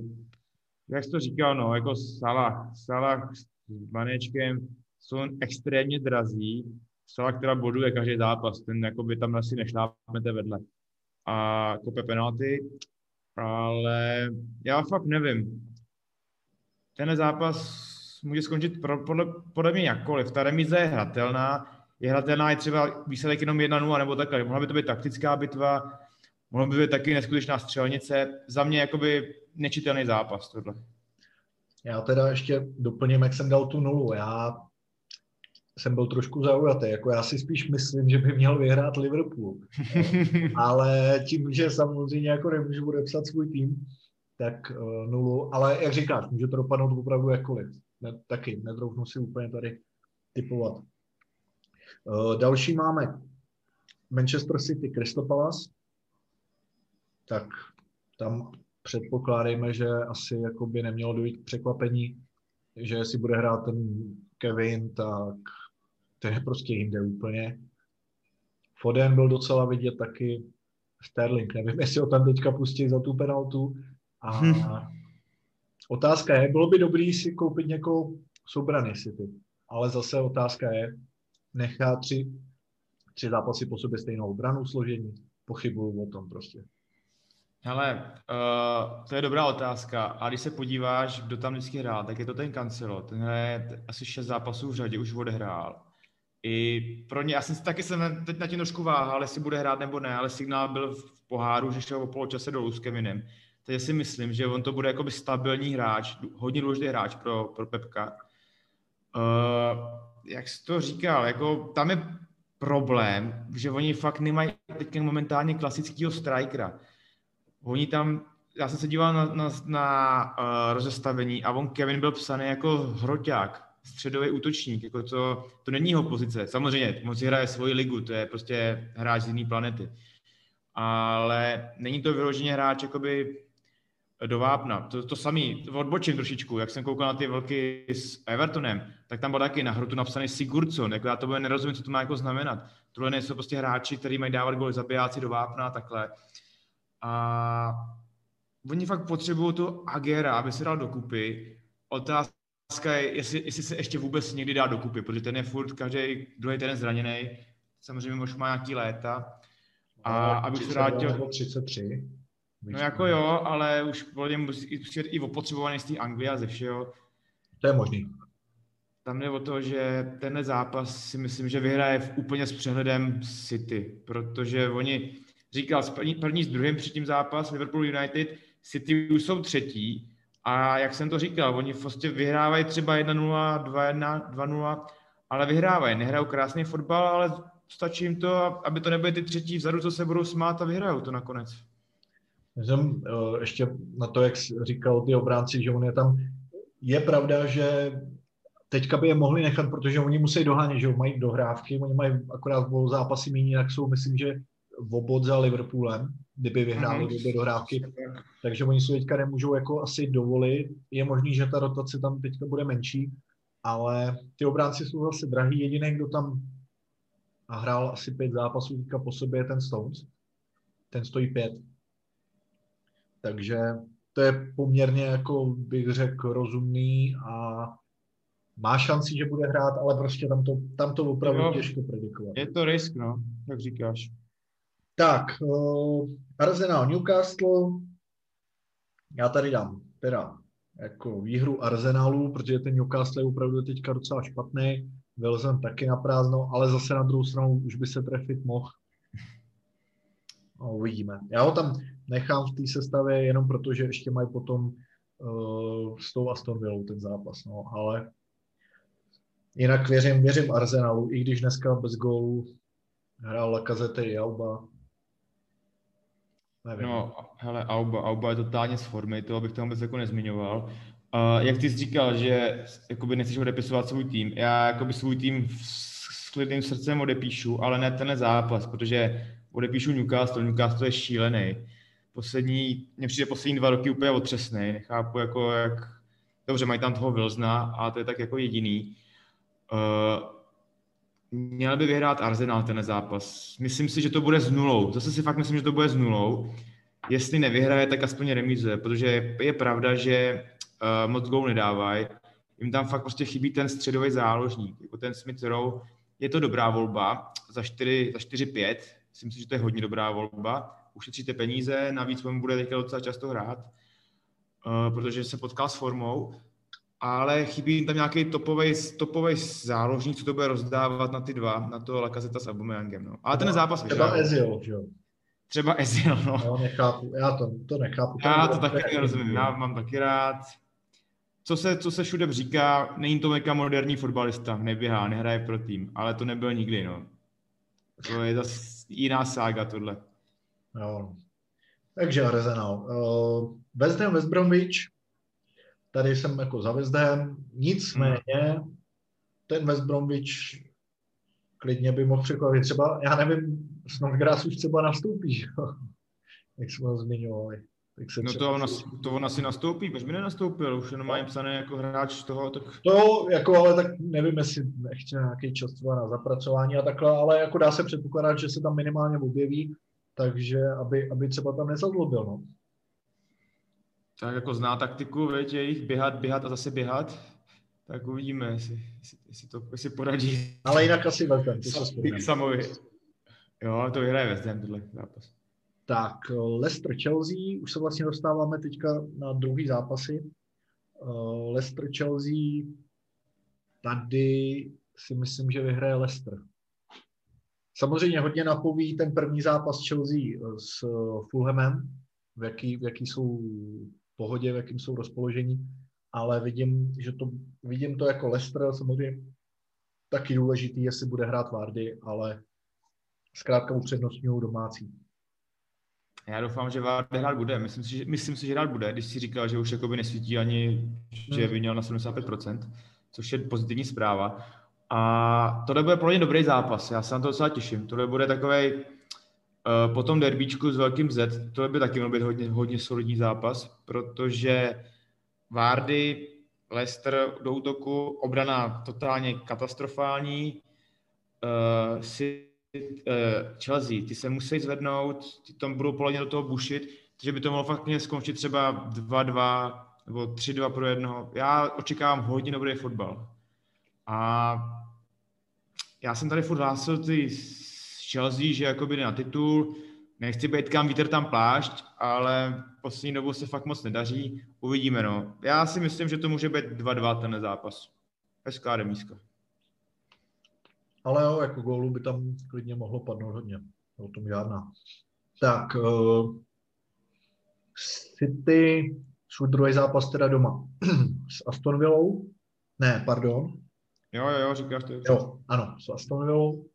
jak jsi to říkal, no, jako Salah, Salah s Manečkem jsou extrémně drazí. Salah, která boduje každý zápas, ten jako by tam asi nešlápnete vedle. A kope penalty, ale já fakt nevím. Ten zápas může skončit pro, podle, podle mě jakkoliv. Ta remize je hratelná, je hratelná i třeba výsledek jenom 1-0 nebo takhle. Mohla by to být taktická bitva, mohla by být taky neskutečná střelnice. Za mě jakoby nečitelný zápas tohle. Já teda ještě doplním, jak jsem dal tu nulu. Já jsem byl trošku zaujatý. Jako já si spíš myslím, že by měl vyhrát Liverpool. [laughs] Ale tím, že samozřejmě jako nemůžu podepsat svůj tým, tak uh, nulu. Ale jak říkáš, může to dopadnout opravdu jakkoliv ne, taky netroufnu si úplně tady typovat. Uh, další máme Manchester City Crystal Palace. Tak tam předpokládejme, že asi jako by nemělo dojít k překvapení, že jestli bude hrát ten Kevin, tak to je prostě jinde úplně. Foden byl docela vidět taky Sterling. Nevím, jestli ho tam teďka pustí za tu penaltu. A Otázka je, bylo by dobrý si koupit někoho z obrany City, ale zase otázka je, nechá tři, tři zápasy po sobě stejnou obranu složení. Pochybuju o tom prostě. Hele, uh, to je dobrá otázka. A když se podíváš, kdo tam vždycky hrál, tak je to ten Cancelo. Ten hraje asi šest zápasů v řadě, už odehrál. I pro ně, já jsem si taky jsem teď na tím trošku váhal, jestli bude hrát nebo ne, ale signál byl v poháru, že šel o poločase dolů s Kevinem takže si myslím, že on to bude jakoby stabilní hráč, hodně důležitý hráč pro, pro Pepka. Uh, jak jsi to říkal, jako tam je problém, že oni fakt nemají teď momentálně klasického strikera. Oni tam, já jsem se díval na, na, na uh, rozestavení a on Kevin byl psaný jako hroťák, středový útočník, jako to, to není jeho pozice. Samozřejmě, moc hraje svoji ligu, to je prostě hráč z jiné planety. Ale není to vyloženě hráč jakoby do Vápna. To, to samý, odbočím trošičku, jak jsem koukal na ty velky s Evertonem, tak tam byl taky na hrotu napsaný Sigurdsson, jako já to nerozumím, co to má jako znamenat. Tohle nejsou prostě hráči, kteří mají dávat goly zabijáci do Vápna a takhle. A oni fakt potřebují tu Agera, aby se dal dokupy. Otázka je, jestli, jestli se ještě vůbec někdy dá dokupy, protože ten je furt každý druhý ten zraněný. Samozřejmě už má nějaký léta. A no, abych se vrátil... 33. No jako jo, ale už podle musí i opotřebovaný z té Anglie a ze všeho. To je možný. Tam jde o to, že tenhle zápas si myslím, že vyhraje v úplně s přehledem City, protože oni, říkal, první, první s druhým předtím zápas Liverpool United, City už jsou třetí A jak jsem to říkal, oni prostě vyhrávají třeba 1-0, 2-1, 2-0, ale vyhrávají. Nehrajou krásný fotbal, ale stačí jim to, aby to nebyly ty třetí vzadu, co se budou smát a vyhrajou to nakonec. Jsem eh, ještě na to, jak říkal ty obránci, že on je tam, je pravda, že teďka by je mohli nechat, protože oni musí dohánět, že mají dohrávky, oni mají akorát zápasy méně, jak jsou, myslím, že v obod za Liverpoolem, kdyby vyhráli mm-hmm. do dohrávky, takže oni si teďka nemůžou jako asi dovolit. Je možný, že ta rotace tam teďka bude menší, ale ty obránci jsou zase drahý. Jediný, kdo tam hrál asi pět zápasů teďka po sobě, je ten Stones. Ten stojí pět. Takže to je poměrně, jako bych řekl, rozumný a má šanci, že bude hrát, ale prostě tam to, tam to opravdu jo, těžko predikovat. Je to risk, no, jak říkáš. Tak, uh, Arsenal Newcastle. Já tady dám teda jako výhru Arsenalu, protože ten Newcastle je opravdu teďka docela špatný. Wilson taky na prázdno, ale zase na druhou stranu už by se trefit mohl. No, uvidíme. Já ho tam nechám v té sestavě jenom proto, že ještě mají potom uh, s tou Aston Villou ten zápas, no, ale jinak věřím, věřím Arsenalu, i když dneska bez gólu hrál Lacazette i Alba, Nevím. No, hele, Auba, Auba je totálně z formy, to bych tam vůbec jako nezmiňoval. Uh, jak ty jsi říkal, že jakoby nechceš odepisovat svůj tým, já jakoby svůj tým s klidným srdcem odepíšu, ale ne tenhle zápas, protože odepíšu Newcastle, Newcastle je šílený. Poslední, mně přijde poslední dva roky úplně otřesný, nechápu jako jak, dobře, mají tam toho Vilzna a to je tak jako jediný. Uh, měl by vyhrát Arsenal ten zápas. Myslím si, že to bude s nulou. Zase si fakt myslím, že to bude s nulou. Jestli nevyhraje, tak aspoň remízuje, protože je pravda, že uh, moc gól nedávají. Jim tam fakt prostě chybí ten středový záložník, jako ten Smith Rowe. Je to dobrá volba za 4, za 4-5. Myslím si, že to je hodně dobrá volba. Ušetříte peníze, navíc on bude teďka docela často hrát, uh, protože se potkal s formou ale chybí jim tam nějaký topový, topový záložník, co to bude rozdávat na ty dva, na to Lakazeta s Abumeyangem. No. Ale ten zápas Třeba Ezil, že jo? Třeba Ezil, no. Já nechápu, já to, to nechápu. Já to taky nerozumím, já mám taky rád. Co se, co se všude říká, není to meka moderní fotbalista, neběhá, nehraje pro tým, ale to nebyl nikdy, no. To je zase jiná sága tohle. Jo. Takže Arsenal. Uh, West Ham, West Bromwich, tady jsem jako za West Ham, nicméně hmm. ten West Bromwich klidně by mohl překvapit. Třeba, já nevím, Snodgrass už třeba nastoupí, že? [laughs] jak jsme ho zmiňovali. Tak se no to on, asi, to on asi nastoupí, proč by nenastoupil, už jenom má psané jako hráč toho, tak... To, jako, ale tak nevím, jestli nechce nějaký čas třeba na zapracování a takhle, ale jako dá se předpokládat, že se tam minimálně objeví, takže aby, aby třeba tam nezadlobil, no tak jako zná taktiku, věď, jejich běhat, běhat a zase běhat, tak uvidíme, jestli, jestli, jestli to jestli poradí. Ale jinak asi West Ham, to se Samovi. Jo, to vyhraje West Ham, tohle zápas. Tak, Leicester Chelsea, už se vlastně dostáváme teďka na druhý zápasy. Uh, Leicester Chelsea, tady si myslím, že vyhraje Leicester. Samozřejmě hodně napoví ten první zápas Chelsea s Fulhamem, v jaký, v jaký jsou pohodě, v jakým jsou rozpoložení, ale vidím, že to, vidím to jako Leicester, samozřejmě taky důležitý, jestli bude hrát Vardy, ale zkrátka upřednostňují domácí. Já doufám, že Vardy hrát bude. Myslím si, že, myslím si, že hrát bude, když si říkal, že už jakoby nesvítí ani, že je hmm. vyměnil na 75%, což je pozitivní zpráva. A tohle bude pro ně dobrý zápas. Já se na to docela těším. Tohle bude takový Uh, potom derbíčku s velkým Z, to by taky měl být hodně, hodně solidní zápas, protože Vardy, Leicester do útoku, obrana totálně katastrofální, uh, si, uh, Chelsea, ty se musí zvednout, ty tam budou poledně do toho bušit, takže by to mohlo fakt mě skončit třeba 2-2 nebo 3-2 pro jednoho. Já očekávám hodně dobrý fotbal. A já jsem tady furt hlásil ty Chelsea, že jakoby na titul, nechci být kam vítr tam plášť, ale poslední dobou se fakt moc nedaří, uvidíme no. Já si myslím, že to může být 2-2 ten zápas. Hezká remízka. Ale jo, jako gólu by tam klidně mohlo padnout hodně. O tom žádná. Tak, uh, City svůj druhý zápas teda doma [clears throat] s Aston Villou. Ne, pardon. Jo, jo, jo, říkáš to. Jo, ano, s Aston Villou.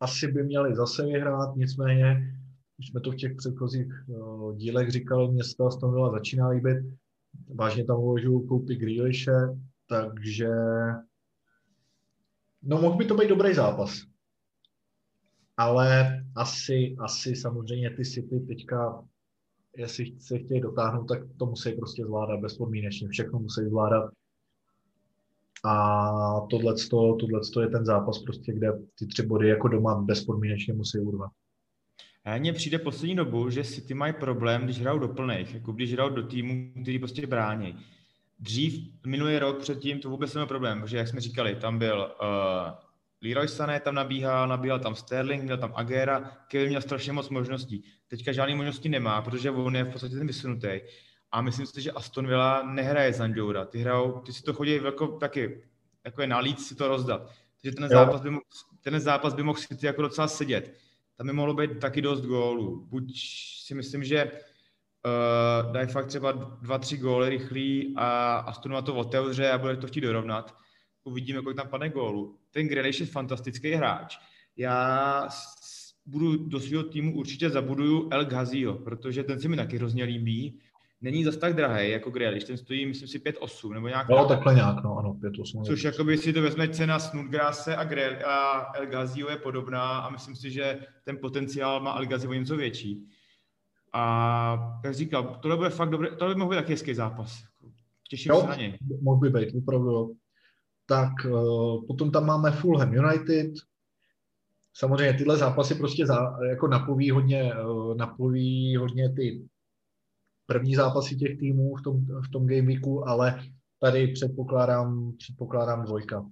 Asi by měli zase vyhrát, nicméně, už jsme to v těch předchozích uh, dílech říkali, mě se to začíná líbit. Vážně tam uvažuju koupit Grealishe, takže no mohl by to být dobrý zápas. Ale asi, asi samozřejmě ty City teďka jestli se chtějí dotáhnout, tak to musí prostě zvládat bezpodmínečně. Všechno musí zvládat. A tohle je ten zápas, prostě, kde ty tři body jako doma bezpodmínečně musí urvat. Mně přijde poslední dobu, že City mají problém, když hrajou do plných, jako když hrajou do týmu, který prostě brání. Dřív, minulý rok předtím, to vůbec nebyl problém, protože jak jsme říkali, tam byl uh, Leroy Sané tam nabíhal, nabíhal tam Sterling, měl tam Agera, Kevin měl strašně moc možností. Teďka žádné možnosti nemá, protože on je v podstatě ten vysunutý. A myslím si, že Aston Villa nehraje Zanjoura. Ty, hrajou, ty si to chodí jako, taky, jako je nalít si to rozdat. Takže ten zápas, by mohl, ten zápas by mohl City jako docela sedět. Tam by mohlo být taky dost gólů. Buď si myslím, že uh, dají fakt třeba dva, tři góly rychlý a Aston Villa to otevře a bude to chtít dorovnat uvidíme, kolik tam padne gólu. Ten Grealish je fantastický hráč. Já budu do svého týmu určitě zabuduju El Ghazio, protože ten se mi taky hrozně líbí. Není zas tak drahý jako Grealish, ten stojí, myslím si, 5-8 nebo nějak. No, takhle nějak, no, ano, 5-8. Což jakoby si to vezme cena Snodgrase a, Grel, a El Ghazio je podobná a myslím si, že ten potenciál má El Ghazio něco větší. A jak říkal, tohle bude fakt dobré, tohle by mohl být taky hezký zápas. Těším jo, se na něj. Mohl by být, opravdu tak uh, potom tam máme Fulham United. Samozřejmě tyhle zápasy prostě za, jako napoví hodně, uh, napoví hodně ty první zápasy těch týmů v tom, v tom game weeku, ale tady předpokládám, předpokládám dvojka.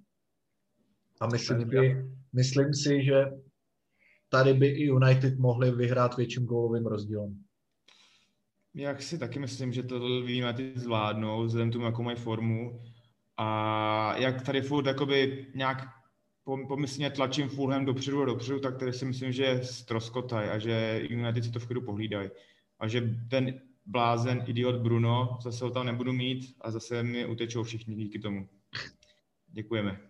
A myslím, si, myslím si, že tady by i United mohli vyhrát větším gólovým rozdílem. Jak si taky myslím, že to United zvládnou, vzhledem tomu, jakou mají formu. A jak tady furt jakoby nějak pomyslně tlačím Fulham dopředu a dopředu, tak tady si myslím, že stroskotaj a že United si to v chvíli pohlídají. A že ten blázen, idiot Bruno, zase ho tam nebudu mít a zase mi utečou všichni díky tomu. Děkujeme.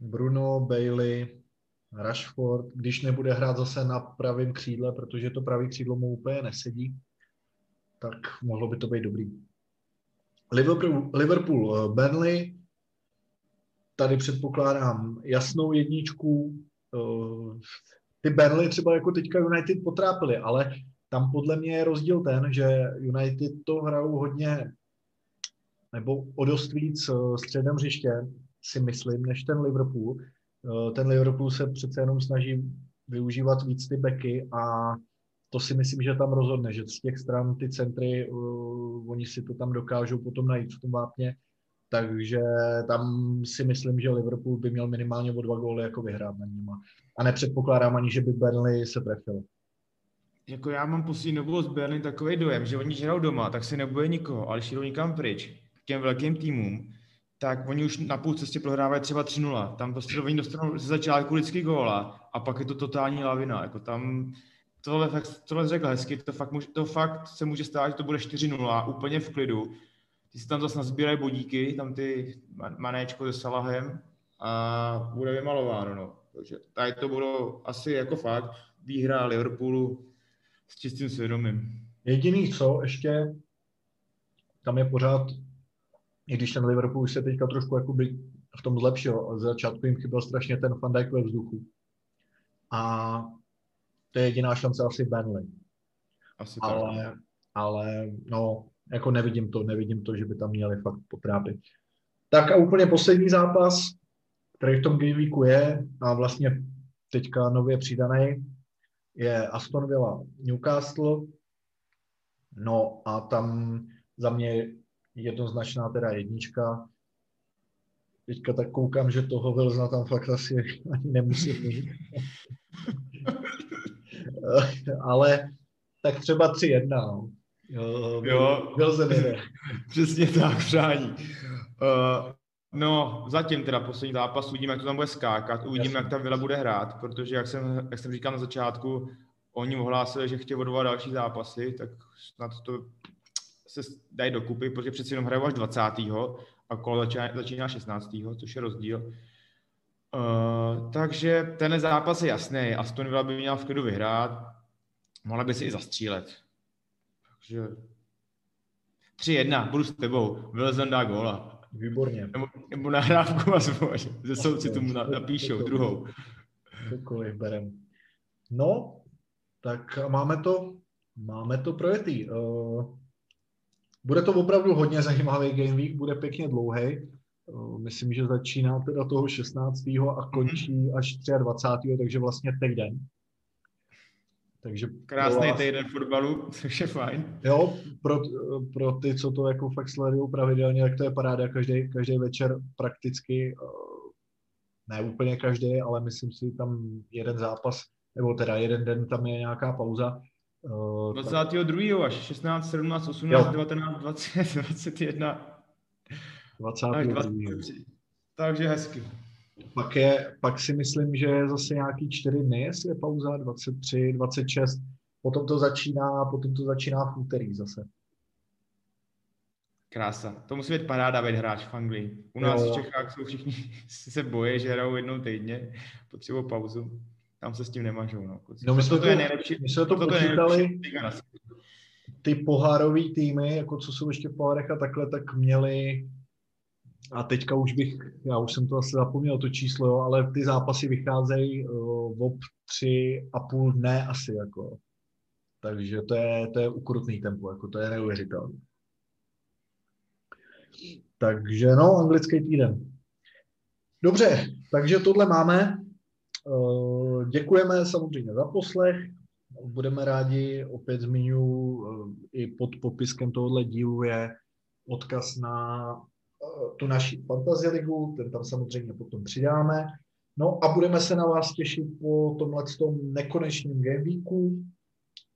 Bruno, Bailey, Rashford, když nebude hrát zase na pravém křídle, protože to pravý křídlo mu úplně nesedí, tak mohlo by to být dobrý. Liverpool, Liverpool eh, Burnley, tady předpokládám jasnou jedničku. Eh, ty Burnley třeba jako teďka United potrápili, ale tam podle mě je rozdíl ten, že United to hrajou hodně nebo o dost víc eh, středem hřiště, si myslím, než ten Liverpool. Ten Liverpool se přece jenom snaží využívat víc ty beky a to si myslím, že tam rozhodne, že z těch stran ty centry, uh, oni si to tam dokážou potom najít v tom vápně, takže tam si myslím, že Liverpool by měl minimálně o dva góly jako vyhrát na nima. A nepředpokládám ani, že by Burnley se trefil. Jako já mám poslední dobou z Burnley takový dojem, že oni hrajou doma, tak si nebude nikoho, ale jdou nikam pryč, k těm velkým týmům, tak oni už na půl cestě prohrávají třeba 3-0. Tam prostě oni dostanou ze začátku vždycky góla a pak je to totální lavina. Jako tam tohle, fakt, tohle řekl hezky, to fakt, to fakt se může stát, že to bude 4-0, úplně v klidu. Ty si tam zase nazbírají bodíky, tam ty manéčko se Salahem a bude vymalováno. No. Takže tady to bylo asi jako fakt výhra Liverpoolu s čistým svědomím. Jediný co, ještě tam je pořád, i když ten Liverpool se teďka trošku jakoby v tom zlepšil, z začátku jim chyběl strašně ten Van Dijk ve vzduchu. A to je jediná šance asi Burnley. Asi ale, tak. ale no, jako nevidím to, nevidím to, že by tam měli fakt potrápit. Tak a úplně poslední zápas, který v tom gameweeku je a vlastně teďka nově přidaný, je Aston Villa Newcastle. No a tam za mě jednoznačná teda jednička. Teďka tak koukám, že toho Vilzna tam fakt asi [laughs] ani nemusí mít. [laughs] ale tak třeba 3-1. No. Jo, jo. [laughs] Přesně tak, přání. Uh, no, zatím teda poslední zápas, uvidíme, jak to tam bude skákat, uvidíme, Jasně. jak ta Vila bude hrát, protože jak jsem, jak jsem říkal na začátku, oni ohlásili, že chtějí odvolat další zápasy, tak snad to se dají dokupy, protože přeci jenom hrajou až 20. a kolo začíná, začíná 16. což je rozdíl. Uh, takže ten zápas je jasný. Aston Villa by měl v klidu vyhrát. Mohla by si i zastřílet. Takže 3-1, budu s tebou. Wilson dá góla. Výborně. Nebo, nebo nahrávku aspoň. Ze souci tomu napíšou, druhou. Cokoliv berem. No, tak máme to, máme to projetý. Uh, bude to opravdu hodně zajímavý game week, bude pěkně dlouhý. Uh, myslím, že začíná teda toho 16. a končí mm-hmm. až 23. takže vlastně týden. Takže Krásný vás... týden fotbalu, [laughs] což je fajn. Jo, pro, pro ty, co to jako fakt sledují pravidelně, tak to je paráda každý, každý večer prakticky, ne úplně každý, ale myslím si tam jeden zápas, nebo teda jeden den tam je nějaká pauza. 22. až 16, 17, 18, jo. 19, 20, 21. 22. Takže hezky. Pak, je, pak si myslím, že je zase nějaký čtyři dny, jestli je pauza, 23, 26. Potom to začíná, potom to začíná v úterý zase. Krása. To musí být paráda být hráč v Anglii. U nás jo. v Čechách jsou všichni [laughs] se boje, že hrajou jednou týdně, potřebují pauzu. Tam se s tím nemažou. No, no my jsme to, je nejlepší, my jsme to počítali, ty pohárové týmy, jako co jsou ještě v pohárech a takhle, tak měli a teďka už bych, já už jsem to asi zapomněl to číslo, jo, ale ty zápasy vycházejí uh, ob tři a půl dne asi, jako. Takže to je, to je ukrutný tempo, jako to je neuvěřitelné. Takže no, anglický týden. Dobře, takže tohle máme. Uh, děkujeme samozřejmě za poslech. Budeme rádi, opět zmiňu, uh, i pod popiskem tohohle dílu je odkaz na tu naši fantasy ligu, ten tam samozřejmě potom přidáme. No a budeme se na vás těšit po tomhle tom nekonečném gameweeku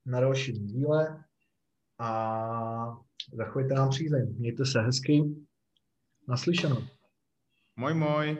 na dalším díle a zachovejte nám přízeň. Mějte se hezky. Naslyšenou. Moj, moj.